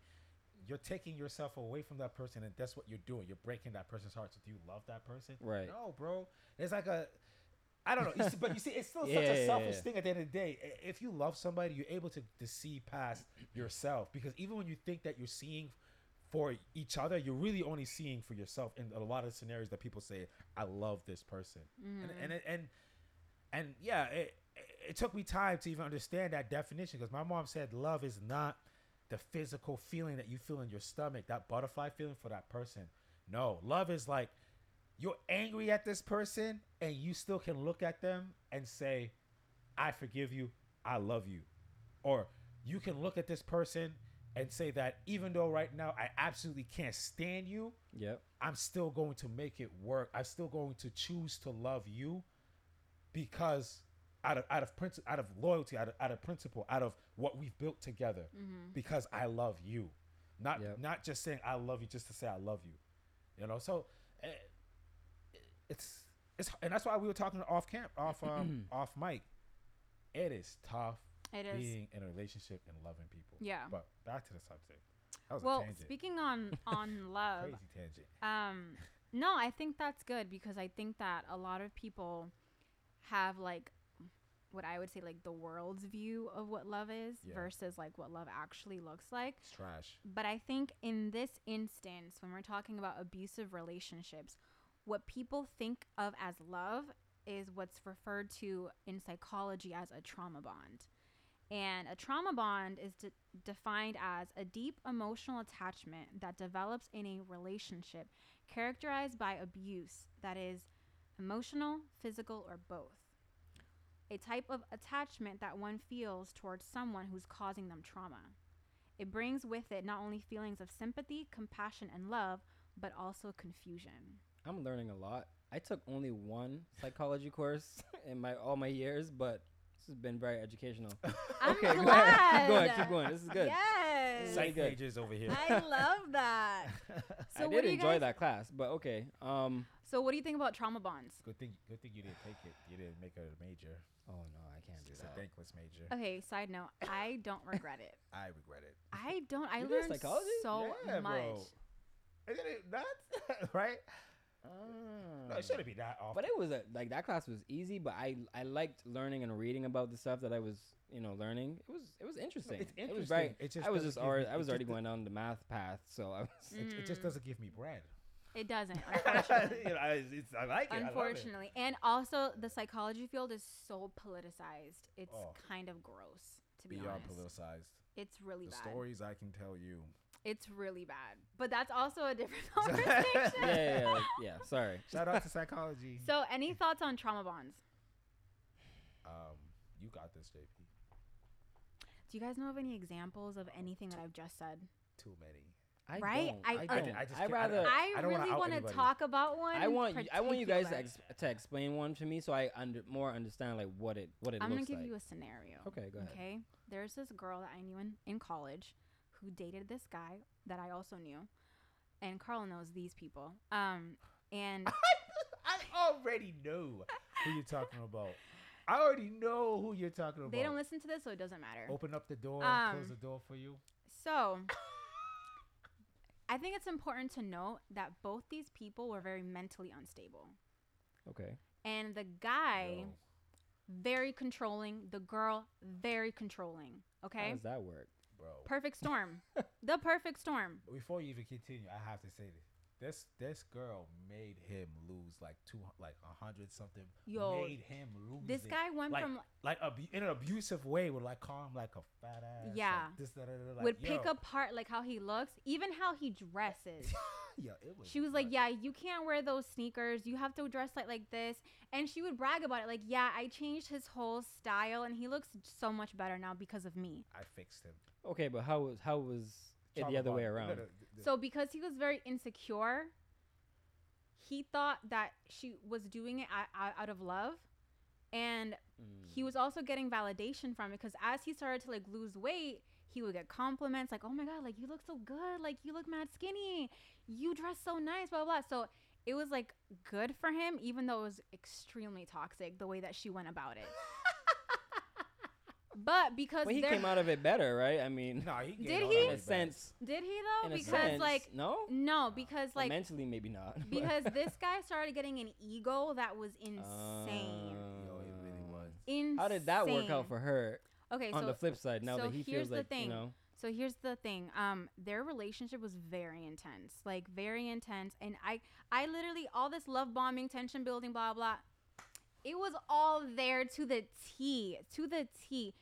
You're taking yourself away from that person, and that's what you're doing. You're breaking that person's heart. So do you love that person? Right. No, bro. It's like a I don't know, you see, but you see, it's still Yeah, (laughs) such a selfish yeah. thing. At the end of the day, if you love somebody, you're able to, to see past yourself because even when you think that you're seeing for each other, you're really only seeing for yourself. In a lot of scenarios that people say, "I love this person," and and it- and and yeah, it, it took me time to even understand that definition because my mom said love is not the physical feeling that you feel in your stomach, that butterfly feeling for that person. No, love is like you're angry at this person and you still can look at them and say, I forgive you, I love you. Or you can look at this person and say that even though right now I absolutely can't stand you, yep. I'm still going to make it work. I'm still going to choose to love you because out of out of principle, out of loyalty, out of, out of principle, out of what we've built together. Because I love you, not Yep. not just saying I love you just to say I love you. You know, so eh, it's it's and that's why we were talking off camp, off um off mic. It is tough It is. being in a relationship and loving people. Yeah. But back to the subject. That was Well, tangent. speaking on (laughs) on love, Crazy tangent. um, no, I think that's good because I think that a lot of people have like what I would say like the world's view of what love is Yeah. versus like what love actually looks like. It's trash. But I think in this instance, when we're talking about abusive relationships, what people think of as love is what's referred to in psychology as a trauma bond. And a trauma bond is de- defined as a deep emotional attachment that develops in a relationship characterized by abuse that is emotional, physical, or both. A type of attachment that one feels towards someone who's causing them trauma. It brings with it not only feelings of sympathy, compassion, and love, but also confusion. I'm learning a lot. I took only one psychology course (laughs) in my all my years, but this has been very educational. (laughs) (laughs) I'm okay, glad. go ahead. Keep going. Keep going. This is good. Yes. Psych- Psych pages over here. I love that. So I what did you enjoy guys, that class, but okay. Um. So what do you think about trauma bonds? Good thing, good thing you didn't take it. You didn't make it a major. Oh no, I can't do It's that. a thankless major. Okay, side note, I don't regret it. I regret it. I don't. I You learned psychology? so Yeah, much. bro. Isn't it nuts? right? Ah. No, it shouldn't be that often. But it was a, like that class was easy, but I I liked learning and reading about the stuff that I was you know learning. It was it was interesting. it's It was very. interesting. It just I was just already me- I was already going down the math path, so I was. it, it just doesn't give me bread. It doesn't, (laughs) You unfortunately. know, I, it's, I like it. I love it. unfortunately. And also, the psychology field is so politicized. It's Oh. kind of gross, to be Beyond honest. politicized. It's really The bad. stories I can tell you. It's really bad. But that's also a different (laughs) conversation. yeah, yeah, yeah, yeah. (laughs) Sorry. Shout out to psychology. So, any thoughts on trauma bonds? Um, you got this, JP. Do you guys know of any examples of anything that I've just said? Too many. I Right? Don't. I- I, I don't. did- I just I rather. I, I really want to talk about one. I want you, I want you guys to, ex- to explain one to me so I under more understand like what it what it I'm gonna give like. you a scenario. okay, go ahead. Okay. There's this girl that I knew in, in college who dated this guy that I also knew. And Carl knows these people. Um and (laughs) I already know who you're talking about. I already know who you're talking about. they don't listen to this so it doesn't matter. Open up the door, Um, close the door for you. So I think it's important to note that both these people were very mentally unstable. Okay. And the guy Yo, very controlling, the girl very controlling. Okay. How does that work? Bro. Perfect storm. (laughs) the perfect storm. Before you even continue, I have to say this. This this girl made him lose like two like a hundred something. Yo, made him lose. This it. guy went like, from like abu- in an abusive way would like call him like a fat ass. like Yeah. this, that, that, that, like, would yo, pick apart like how he looks, even how he dresses. (laughs) Yeah, it was. she was like, "Yeah, you can't wear those sneakers. You have to dress like like this." And she would brag about it, like, "Yeah, I changed his whole style, and he looks so much better now because of me." I fixed him. Okay, but how was how was it the other about way around? No, no, th- th- So because he was very insecure, he thought that she was doing it out, out of love, and Mm. he was also getting validation from it because as he started to like lose weight he would get compliments like oh my god like you look so good like you look mad skinny you dress so nice blah blah, blah. so it was like good for him even though it was extremely toxic the way that she went about it but because Well, he came out of it better, right? I mean, no, he Did he? in a sense, did he though in a because sense, like no, no because Well, like mentally maybe not. because (laughs) this guy started getting an ego that was insane Yo, it really Oh. was. insane How did that work out for her? okay on so the flip side, now so that he here's feels the like thing. you know, So here's the thing. Um, their relationship was very intense, like very intense, and I, I literally all this love bombing, tension building, blah blah. It was all there to the T, to the T.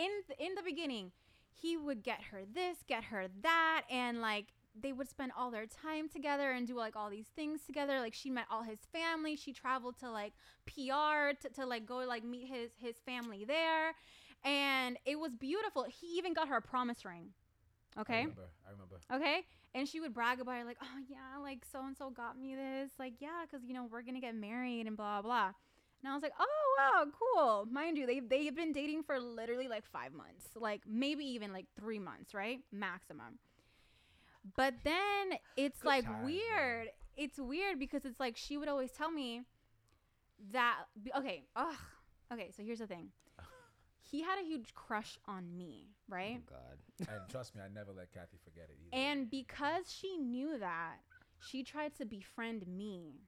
In in the beginning, he would get her this, get her that, and like they would spend all their time together and do like all these things together. Like she met all his family. She traveled to like PR to, to like go like meet his his family there, and it was beautiful. He even got her a promise ring. I Okay. remember. I remember. Okay. And she would brag about it, like, oh, yeah, like so and so got me this. Like, yeah, because, you know, we're going to get married and blah, blah. And I was like, oh, wow, cool. Mind you, they, they've been dating for literally like five months, like maybe even like three months, right? Maximum. But then it's Good like times, man. weird. It's weird because it's like she would always tell me that, okay, ugh. Okay, so here's the thing. (laughs) He had a huge crush on me, right? oh god, and trust me, I never let Kathy forget it either. And because she knew that, she tried to befriend me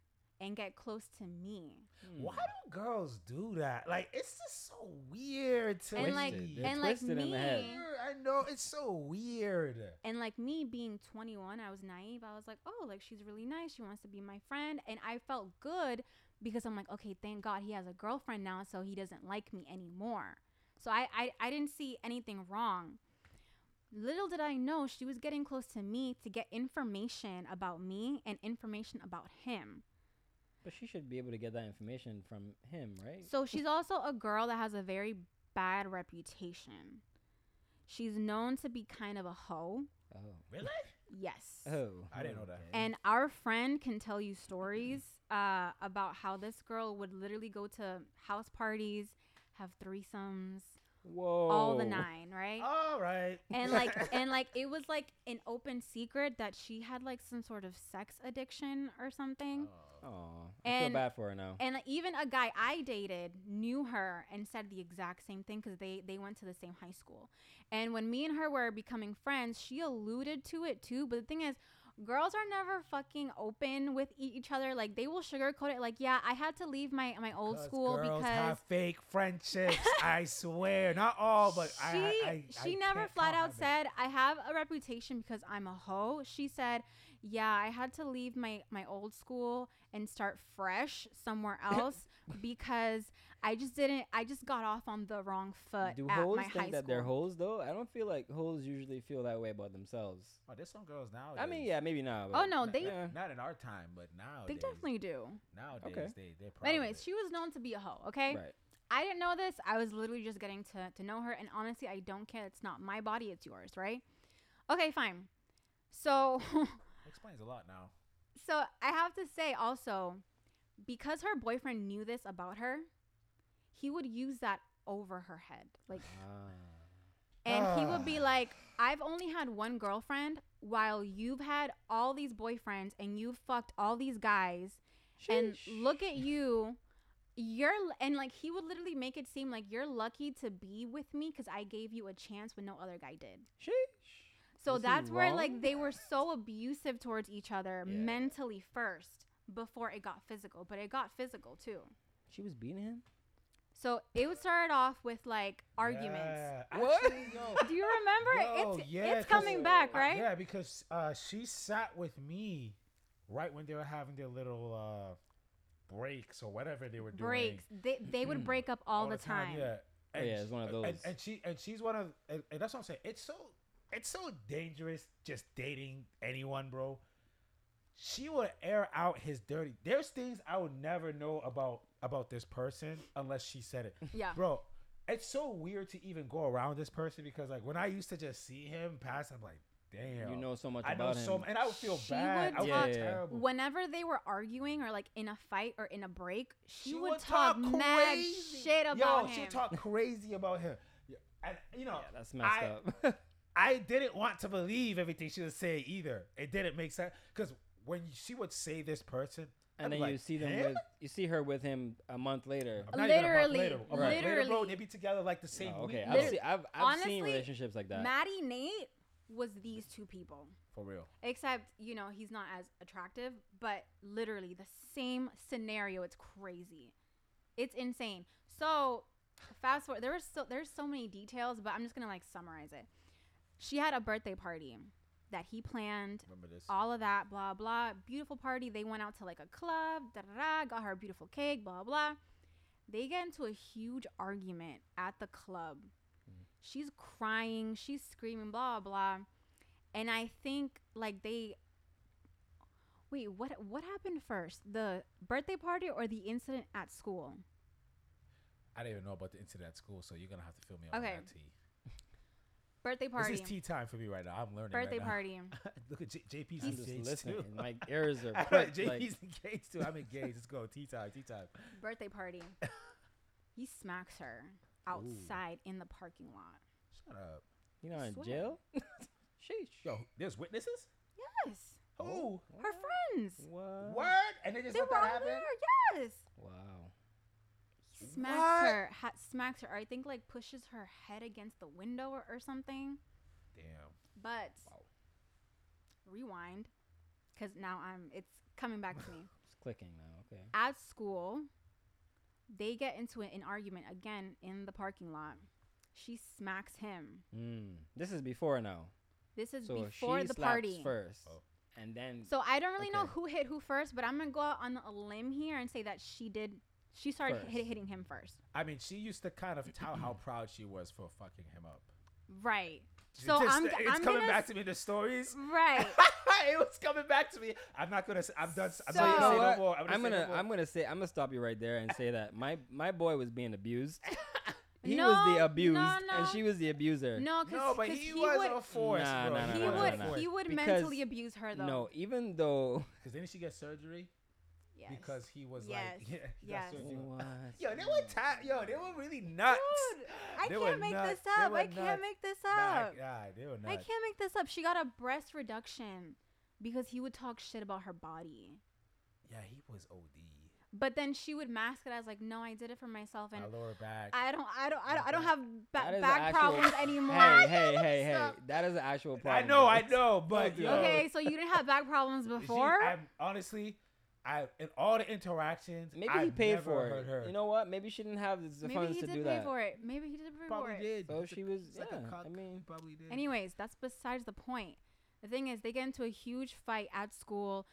and get close to me. Hmm. Why do girls do that? Like, it's just so weird to And me. like They're and like twisted in the head. me Weird, I know it's so weird. and like me being 21, I was naive. I was like, "Oh, like she's really nice. She wants to be my friend." And I felt good because I'm like, "Okay, thank God he has a girlfriend now so he doesn't like me anymore." So I I, I didn't see anything wrong. Little did I know she was getting close to me to get information about me and information about him. But she should be able to get that information from him, right? So she's also a girl that has a very bad reputation. She's known to be kind of a hoe. oh, Really? Yes. oh, I didn't know that. And our friend can tell you stories uh, about how this girl would literally go to house parties, have threesomes, whoa, all the nine, right? All right. and like (laughs) and like it was like an open secret that she had like some sort of sex addiction or something. Oh, I feel And- bad for her now. And even a guy I dated knew her and said the exact same thing because they they went to the same high school. And when me and her were becoming friends, she alluded to it too. But the thing is, girls are never fucking open with e- each other. Like they will sugarcoat it. Like yeah, I had to leave my my old 'Cause school because girls because have fake friendships. I (laughs) swear, not all, but she I, I, I she I never flat out how said I have a reputation because I'm a hoe. She said, "Yeah, I had to leave my my old school and start fresh somewhere (laughs) else because I just didn't. I just got off on the wrong foot Do at hoes my high think that they're school." hoes though? I don't feel like hoes usually feel that way about themselves. Oh, there's some girls now. I mean, yeah, maybe not. Oh no, they yeah. Not in our time, but now they definitely do. Nowadays, Okay. they they're. But anyways, she was known to be a hoe. Okay, Right. I didn't know this. I was literally just getting to to know her, and honestly, I don't care. It's not my body; it's yours, right? Okay, fine. So (laughs) Explains a lot now. so I have to say also, because her boyfriend knew this about her, he would use that over her head. Like Ah. and he would Ah. be like, I've only had one girlfriend while you've had all these boyfriends and you've fucked all these guys. And look at you. You're and like he would literally make it seem like you're lucky to be with me because I gave you a chance when no other guy did. Sheesh. So Was that's where like they were so abusive towards each other Yeah. mentally first before it got physical, but it got physical too. She was beating him. So it would start off with like arguments. Yeah. What? Actually, (laughs) yo, Do you remember? Yo, it's yeah, it's 'cause- coming back, uh, right? yeah, because uh, she sat with me right when they were having their little uh, breaks or whatever they were doing. Breaks. They they would break up all, the time. Yeah. Oh, yeah, it's one of And, those. and she and she's one of and, and that's what I'm saying. It's so it's so dangerous just dating anyone, bro. She would air out his dirty. There's things I would never know about about this person unless she said it. Yeah. Bro, it's so weird to even go around this person because like when I used to just see him pass, I'm like, damn. You know so much I know about so him. and I would feel She bad. would I would talk- feel Yeah, yeah, yeah. terrible. Whenever they were arguing or like in a fight or in a break, she, She would, talk, mad shit about Yo, him. she talk crazy about him. Yeah, And you know, yeah, that's messed I- up. (laughs) I didn't want to believe everything she was saying either. It didn't make sense because when she would say this person, I'd and be then you see them "Him?" with you see her with him a month later. Not even a month Literally, later. A month later, bro, literally. they be together like the same Oh, okay, week. I've, seen, I've, I've honestly, seen relationships like that. Maddie Nate was these two people. For real. Except, you know, he's not as attractive, but literally the same scenario. It's crazy. It's insane. So, fast forward. There was so there's so many details, but I'm just gonna like summarize it. She had a birthday party that he planned. Remember this? All of that, blah blah. Beautiful party. They went out to like a club. Da da da. Got her a beautiful cake. Blah blah. They get into a huge argument at the club. Mm. She's crying. She's screaming. Blah blah. And I think like they. Wait, what what happened first? The birthday party or the incident at school? I didn't even know about the incident at school, so you're gonna have to fill me Okay. on that tea. Birthday party. This is tea time for me right now. I'm learning. birthday right now. party. (laughs) Look at J- JP's I'm just listening. too. My ears are (laughs) I pricked, JP's like, engaged too. I'm engaged. Let's go. Tea time. Tea time. birthday party. (laughs) he smacks her outside in the parking lot. Shut up. you know, in jail. Sheesh. Yo, there's witnesses. Yes, Who? her friends. What? Word? And they just They let that happen? there. Yes. Wow. He smacks What? her, ha- smacks her, or I think like pushes her head against the window or, or something. Damn. But Wow. rewind, because now I'm it's coming back to me. (laughs) It's clicking now. Okay. At school, they get into an, an argument again in the parking lot. She smacks him. Mm. This is before now. This is So before she the slaps party. first, Oh. and then So I don't really know who hit who first, but I'm gonna go out on a limb here and say that she did. She started First. hit, hitting him first. I mean, she used to kind of tell how proud she was for fucking him up. Right. She So just- I'm. it's I'm coming gonna back s- to me the stories. Right. (laughs) it was coming back to me. I'm not gonna. Say, I'm done. I'm So- not gonna say no more. I'm gonna. I'm gonna more. I'm gonna say I'm gonna stop you right there and say that my my boy was being abused. (laughs) He No, was the abused, no, and she was the abuser. No, because no, but he, he, was would. a force, Nah, bro. nah, nah, he nah, nah, would. nah, nah. He would Because- mentally abuse her though. No, even though (laughs) Because didn't she get surgery? Yes. Because he was Yes. like, yeah, (laughs) Yes. surgery. What? Yo, they were ti- Yo, they were really nuts. Dude, I They can't make nuts. this up. were I can't make this Nah, up. nah, they were nuts. I can't make this up. She got a breast reduction because he would talk shit about her body. Yeah, he was OD. But then she would mask it as like, no, I did it for myself, and My lower back. I don't, I don't, I don't, I don't have ba- back actual- problems anymore. (laughs) Hey, hey, hey, hey! That is an actual problem. I know, I know, but do yo, that. Okay, so you didn't have back problems she- before. I'm, honestly, I in all the interactions, Maybe he I've paid never for it. Her. You know what? Maybe she didn't have the Maybe funds he to did do pay that. for it. Maybe he did pay probably for it. did. So It's she was. it's like a yeah, I mean, probably did. Anyways, that's besides the point. The thing is, they get into a huge fight at school.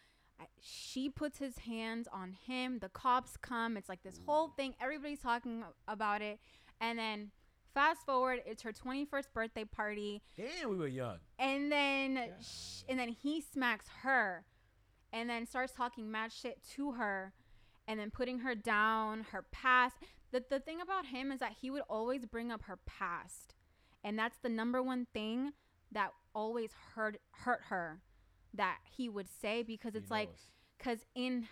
She puts his hands on him. The cops come. It's like this whole mm. thing. Everybody's talking about it. And then fast forward, it's her 21st birthday party. Damn, we were young. And then sh- and then he smacks her and then starts talking mad shit to her and then putting her down, her past. The the thing about him is that he would always bring up her past. And that's the number one thing that always hurt hurt her that he would say because it's like because in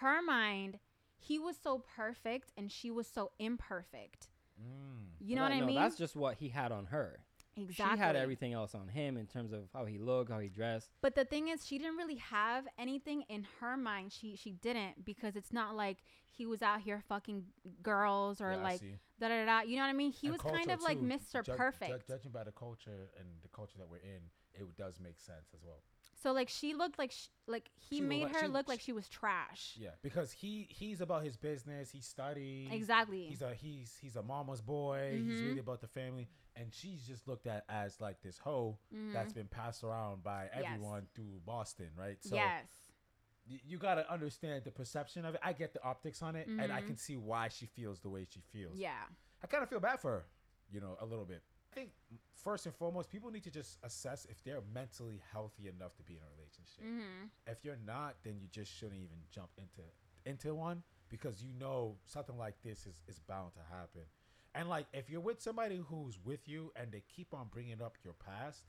her mind he was so perfect and she was so imperfect Mm. you know what i no, mean That's just what he had on her. Exactly She had everything else on him in terms of how he looked, how he dressed. but the thing is she didn't really have anything in her mind. She she didn't because it's not like he was out here fucking girls or Yeah, like da da da you know what i mean? He And was kind culture, of like mr Ju- ju- perfect. judging by the culture and the culture that we're in, it does make sense as well. so like she looked like sh- like he She was made like- her she- look like she- she was trash. Yeah, because he he's about his business. He studies exactly. He's a he's he's a mama's boy. He's Mhm. really about the family, and she's just looked at as like this hoe that's Mhm. been passed around by Yes. everyone through Boston, right? So yes y- you got to understand the perception of it. I get the optics on it, and I Mhm. can see why she feels the way she feels. yeah I kind of feel bad for her, you know, a little bit. I think first and foremost, people need to just assess if they're mentally healthy enough to be in a relationship. mm-hmm. If you're not, then you just shouldn't even jump into into one because you know something like this is, is bound to happen. And like if you're with somebody who's with you and they keep on bringing up your past,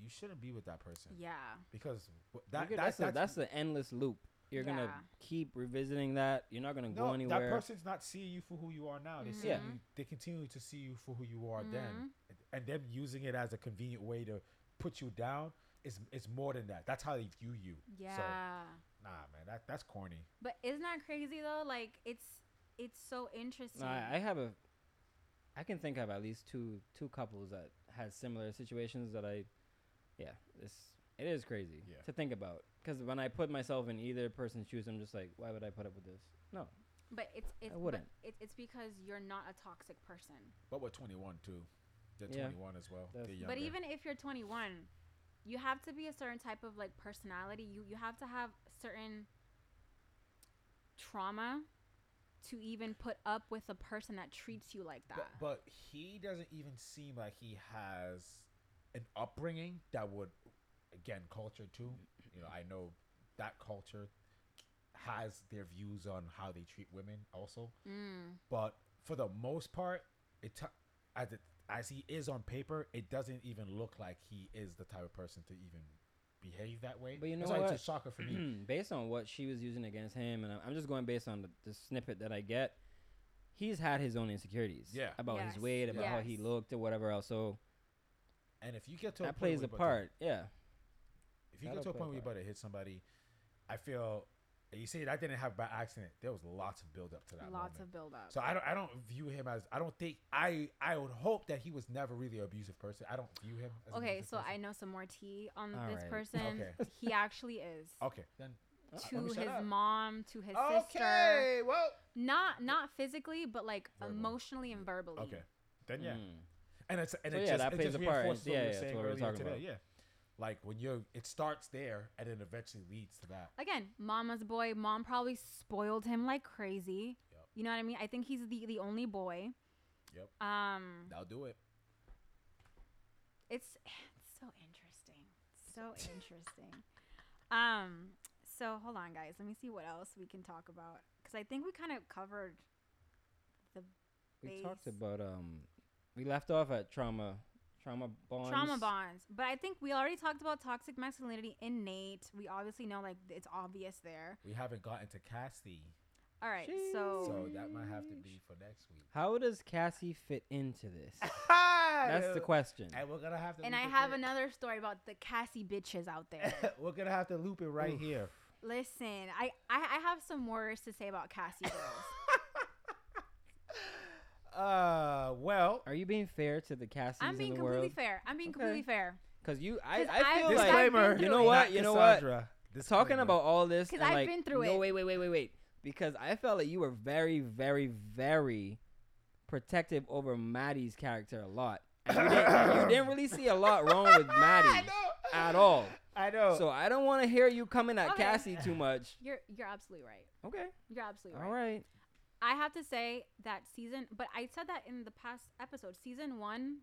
you shouldn't be with that person yeah because that, could- that that's a, that's the endless loop. You're Yeah. gonna keep revisiting that. You're not gonna no, go anywhere. that person's not seeing you for who you are now. They see Yeah. you, they continue to see you for who you are then, Mhm. and, and them using it as a convenient way to put you down is it's more than that. That's how they view you. yeah So nah, man, that that's corny. But isn't that crazy though? Like it's it's so interesting. No, I, I have a. I can think of at least two two couples that had similar situations that I, yeah, it's it is crazy Yeah. to think about. Because when I put myself in either person's shoes, I'm just like, why would I put up with this? No, but it's it's but wouldn't. It, it's because you're not a toxic person. But we're 21 too. They're Yeah. 21 as well. But even if you're 21, you have to be a certain type of like personality. You you have to have certain trauma to even put up with a person that treats you like that. But, but he doesn't even seem like he has an upbringing that would, again, culture too. You know, I know that culture has their views on how they treat women also. mm. But for the most part, it t- as it as he is on paper, it doesn't even look like he is the type of person to even behave that way. But you know That's why what? It's a shocker for me. (clears throat) based on what she was using against him, and I'm, I'm just going based on the, the snippet that I get. He's had his own insecurities. Yeah. About Yes. his weight, about how he looked, or whatever else. So and if you get to a that point plays where a you're to- part. Yeah. if you That'll get to a point where you're about to hit somebody, I feel and you say that didn't happen by accident. There was lots of build up to that. Lots moment. of build up. So I don't I don't view him as I don't think I I would hope that he was never really an abusive person. I don't view him as okay, abusive so person. I know some more tea on All this right. person. Okay. (laughs) He actually is. Okay, then Uh, to let his up. mom, to his Okay, sister. Okay, well Not not physically, but like Verbal. emotionally and verbally. Okay. Then yeah. Mm. And it's and So it yeah, just, that it plays just a part. reinforces what Yeah, we were yeah, saying that's what we're earlier talking today. about. Yeah. Like when you're it starts there and then eventually leads to that. Again, mama's boy. Mom probably spoiled him like crazy. Yep. You know what I mean? I think he's the the only boy. Yep. Um, That'll do it. it's (sighs) it's so interesting. So interesting. um, so hold on, guys. Let me see what else we can talk about because I think we kind of covered the We talked about um, we left off at trauma, trauma bonds. trauma bonds, but I think we already talked about toxic masculinity innate. We obviously know like it's obvious there. We haven't gotten to Cassie. All right, so So that might have to be for next week. How does Cassie fit into this? (laughs) That's the question. And we're gonna have to and I have here. another story about the Cassie bitches out there. (laughs) we're gonna have to loop it right Oof. here. Listen, I, I I have some words to say about Cassie (laughs) girls. Uh, well, Are you being fair to the Cassies I'm being in the completely world? fair. I'm being Okay. completely fair. Because you, I, 'Cause I I've- feel because like I've been disclaimer. through you know what? You know what? Cassandra. Talking about all this, 'Cause and I've like, been through no, it. wait, wait, wait, wait, wait. Because I felt like you were very, very, very protective over Maddie's character a lot. And you, didn't, you (coughs) didn't really see a lot wrong with (laughs) Maddie at all. I know. So I don't want to hear you coming at Okay. Cassie too much. You're you're absolutely right. Okay. You're absolutely right. All right. I have to say that season, but I said that in the past episode. Season one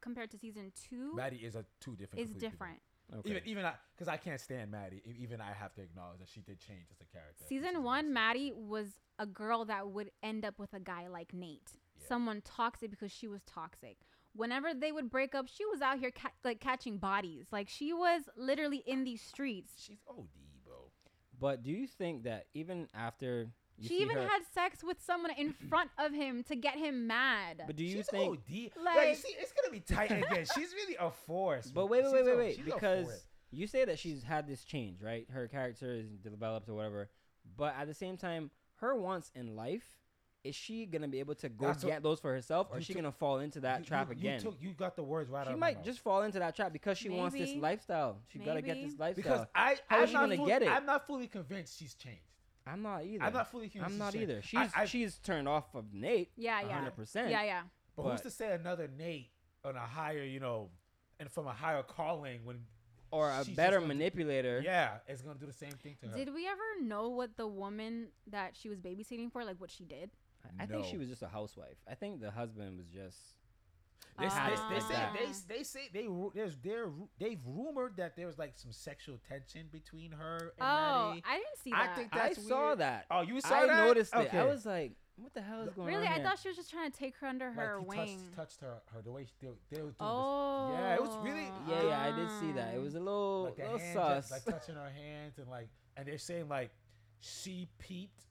compared to season two Maddie is a two different. is different. Okay. Even even I, because I can't stand Maddie. Even I have to acknowledge that she did change as a character. Season one, six. Maddie was a girl that would end up with a guy like Nate, Yeah. someone toxic because she was toxic. whenever they would break up, she was out here ca- like catching bodies. Like she was literally in these streets. She's OD, bro. But do you think that even after you she even her, had sex with someone in (clears throat) front of him to get him mad. but do you She's think? OD. Like, you see, it's gonna be tight again. She's really a force. But wait, wait, wait, wait, wait, because you say that she's had this change, right? Her character is developed or whatever. But at the same time, her wants in life, is she gonna be able to go That's what- get those for herself, or is she took- gonna fall into that You- trap you, again? You, took, you got the words right out she of my might mouth. just fall into that trap because she wants this lifestyle. She gotta get this lifestyle. because I How I'm is she not gonna fully, get it? I'm not fully convinced she's changed. I'm not either. I'm not fully convinced. I'm not changed. either. She's I- she's turned off of Nate. yeah, yeah, 100%. yeah, yeah. But, who's to say another Nate on a higher, you know, and from a higher calling when, Or a better gonna do- manipulator. yeah, is gonna do the same thing to her. Did we ever know what the woman that she was babysitting for, like what she did? I- I think she was just a housewife. I think the husband was just They, they, Ah. they like say that. they, they say they ru- there's there they've rumored that there was like some sexual tension between her and Oh, Maddie. I didn't see that. I that. think I That's saw that. Oh, you saw I that? noticed it. I was like, what the hell is going really, on Really, I here? thought she was just trying to take her under her like he wing. touched, touched her, her the way she, they, they was doing oh, this. Yeah, it was really yeah, yeah, I did see that. It was a little, like the little hand sus. just, like touching her hands and like and they're saying like she peeped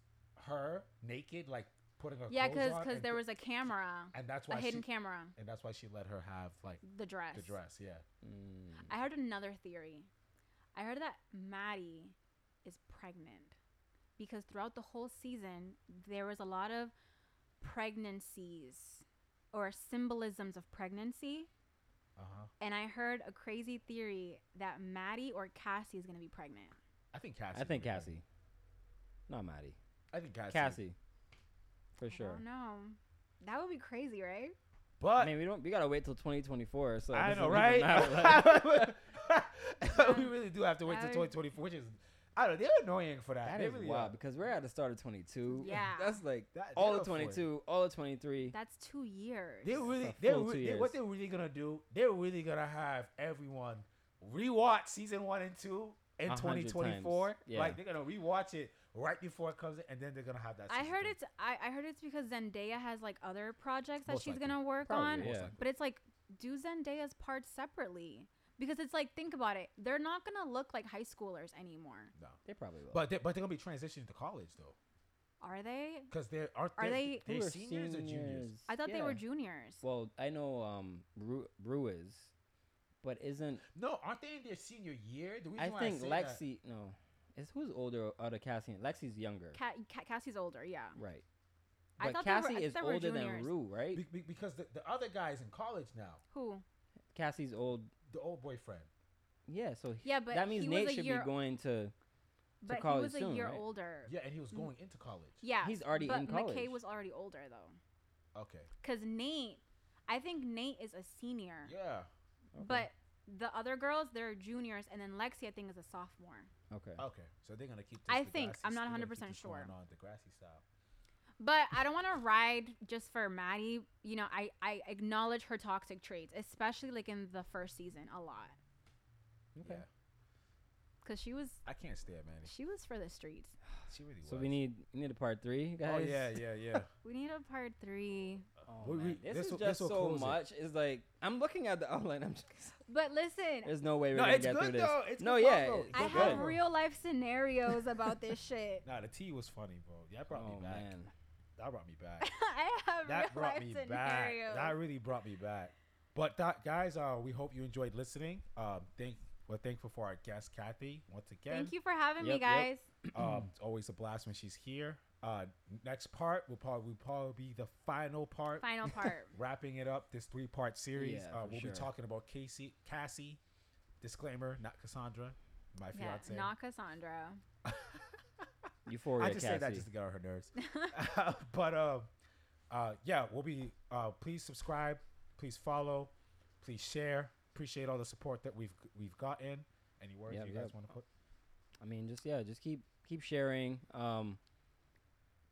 her naked like putting her yeah, clothes because on and there was a camera, and that's why a hidden she, camera, and that's why she let her have like the dress. the dress yeah Mm. I heard another theory. I heard that Maddie is pregnant because throughout the whole season there was a lot of pregnancies or symbolisms of pregnancy. uh-huh And I heard a crazy theory that Maddie or Cassie is going to be pregnant. I think Cassie I think would be Cassie, not Maddie. I think Cassie Cassie, for sure. don't. That would be crazy, right? but I mean, we don't. We gotta wait till 2024. So I know right matter, (laughs) like- (laughs) we really do have to wait till 2024 which is I don't know they're annoying for that that they is really wild are. because we're at the start of 22. Yeah. (laughs) that's like That- all of for it. 22, all of 23. That's two years. They really, they're re- two they, what they're really gonna do. They're really gonna have everyone rewatch season one and two in 2024. Yeah. Like they're gonna rewatch it right before it comes in, and then they're gonna have that. I heard three. it's I, I heard it's because Zendaya has like other projects that Most she's likely. gonna work Probably, on. Yeah. But it's like do Zendaya's parts separately. Because it's like think about it. They're not gonna look like high schoolers anymore. no, They probably will. but they, but they're gonna be transitioning to college though, Are they? because they're aren't Are they they- Who they're seniors, or juniors? I thought they Yeah. were juniors. Well, I know um Rue, Rue is, but isn't No, aren't they in their senior year? The reason I why think say that- Lexi? No, is who's older out of Cassie? and Lexi's younger, Ca- Ca- Cassie's older, yeah. right? I But thought they were- Cassie I is thought they were older than juniors. Rue, right? be- be- because the, the other guy's in college now. Who? Cassie's old. The old boyfriend. Yeah, so he- Yeah, but that means he was Nate a should year- be going to. But he college was a soon, year right? older. Yeah, and he was going into college. Yeah. He's already in college. but in McKay college. was already older though. Okay. Cause Nate, I think Nate is a senior. Yeah. Okay. But the other girls, they're juniors, and then Lexi, I think, is a sophomore. Okay. Okay. So they're gonna keep. This I think. Degrassi- I'm not they're gonna 100% keep this sure. going On Degrassi style. But I don't want to ride just for Maddie. You know, I I acknowledge her toxic traits, especially like in the first season, a lot, Okay. Yeah. cause she was I can't stand Manny. she was for the streets. (sighs) She really was. So we need we need a part three, oh, guys. Oh yeah, yeah, yeah. (laughs) We need a part three. Oh, We- man. we- this, this is just this so close it. much. It's like I'm looking at the (laughs) outline. I'm just. But listen, There's no way we're No, gonna get good through this. though. It's no, good yeah, combo. it's I It's good. have real life scenarios about this (laughs) shit. Nah, the tea was funny, bro. That brought Oh me back. man. That brought me back. (laughs) I have that real brought life me scenarios. back. That really brought me back. But that, guys, uh, we hope you enjoyed listening. Um, thank, we're thankful for our guest Kathy once again. Thank you for having me, Yep, yep. guys. Um, it's always a blast when she's here. Uh, next part will probably will probably be the final part, Final part. (laughs) wrapping it up. This three part series. Yeah, uh, we'll sure. be talking about Casey, Cassie. Disclaimer: not Cassandra, my yeah, fiance. not Cassandra. (laughs) Euphoria I just say that just to get on her nerves. (laughs) but um, uh, yeah, we'll be. Uh, please subscribe. Please follow. Please share. Appreciate all the support that we've we've gotten. Any words Yep, you guys yep. want to put? I mean, just yeah, just keep keep sharing. Um,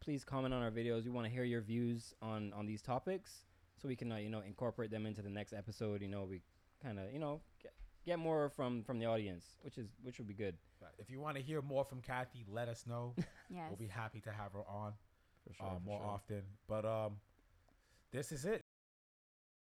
please comment on our videos. We want to hear your views on on these topics, so we can uh, you know incorporate them into the next episode. You know, we kind of you know get, get more from from the audience, which is which would be good If you want to hear more from Kathy, let us know. Yes. (laughs) We'll be happy to have her on for sure. uh, for more sure. often. But um, this is it.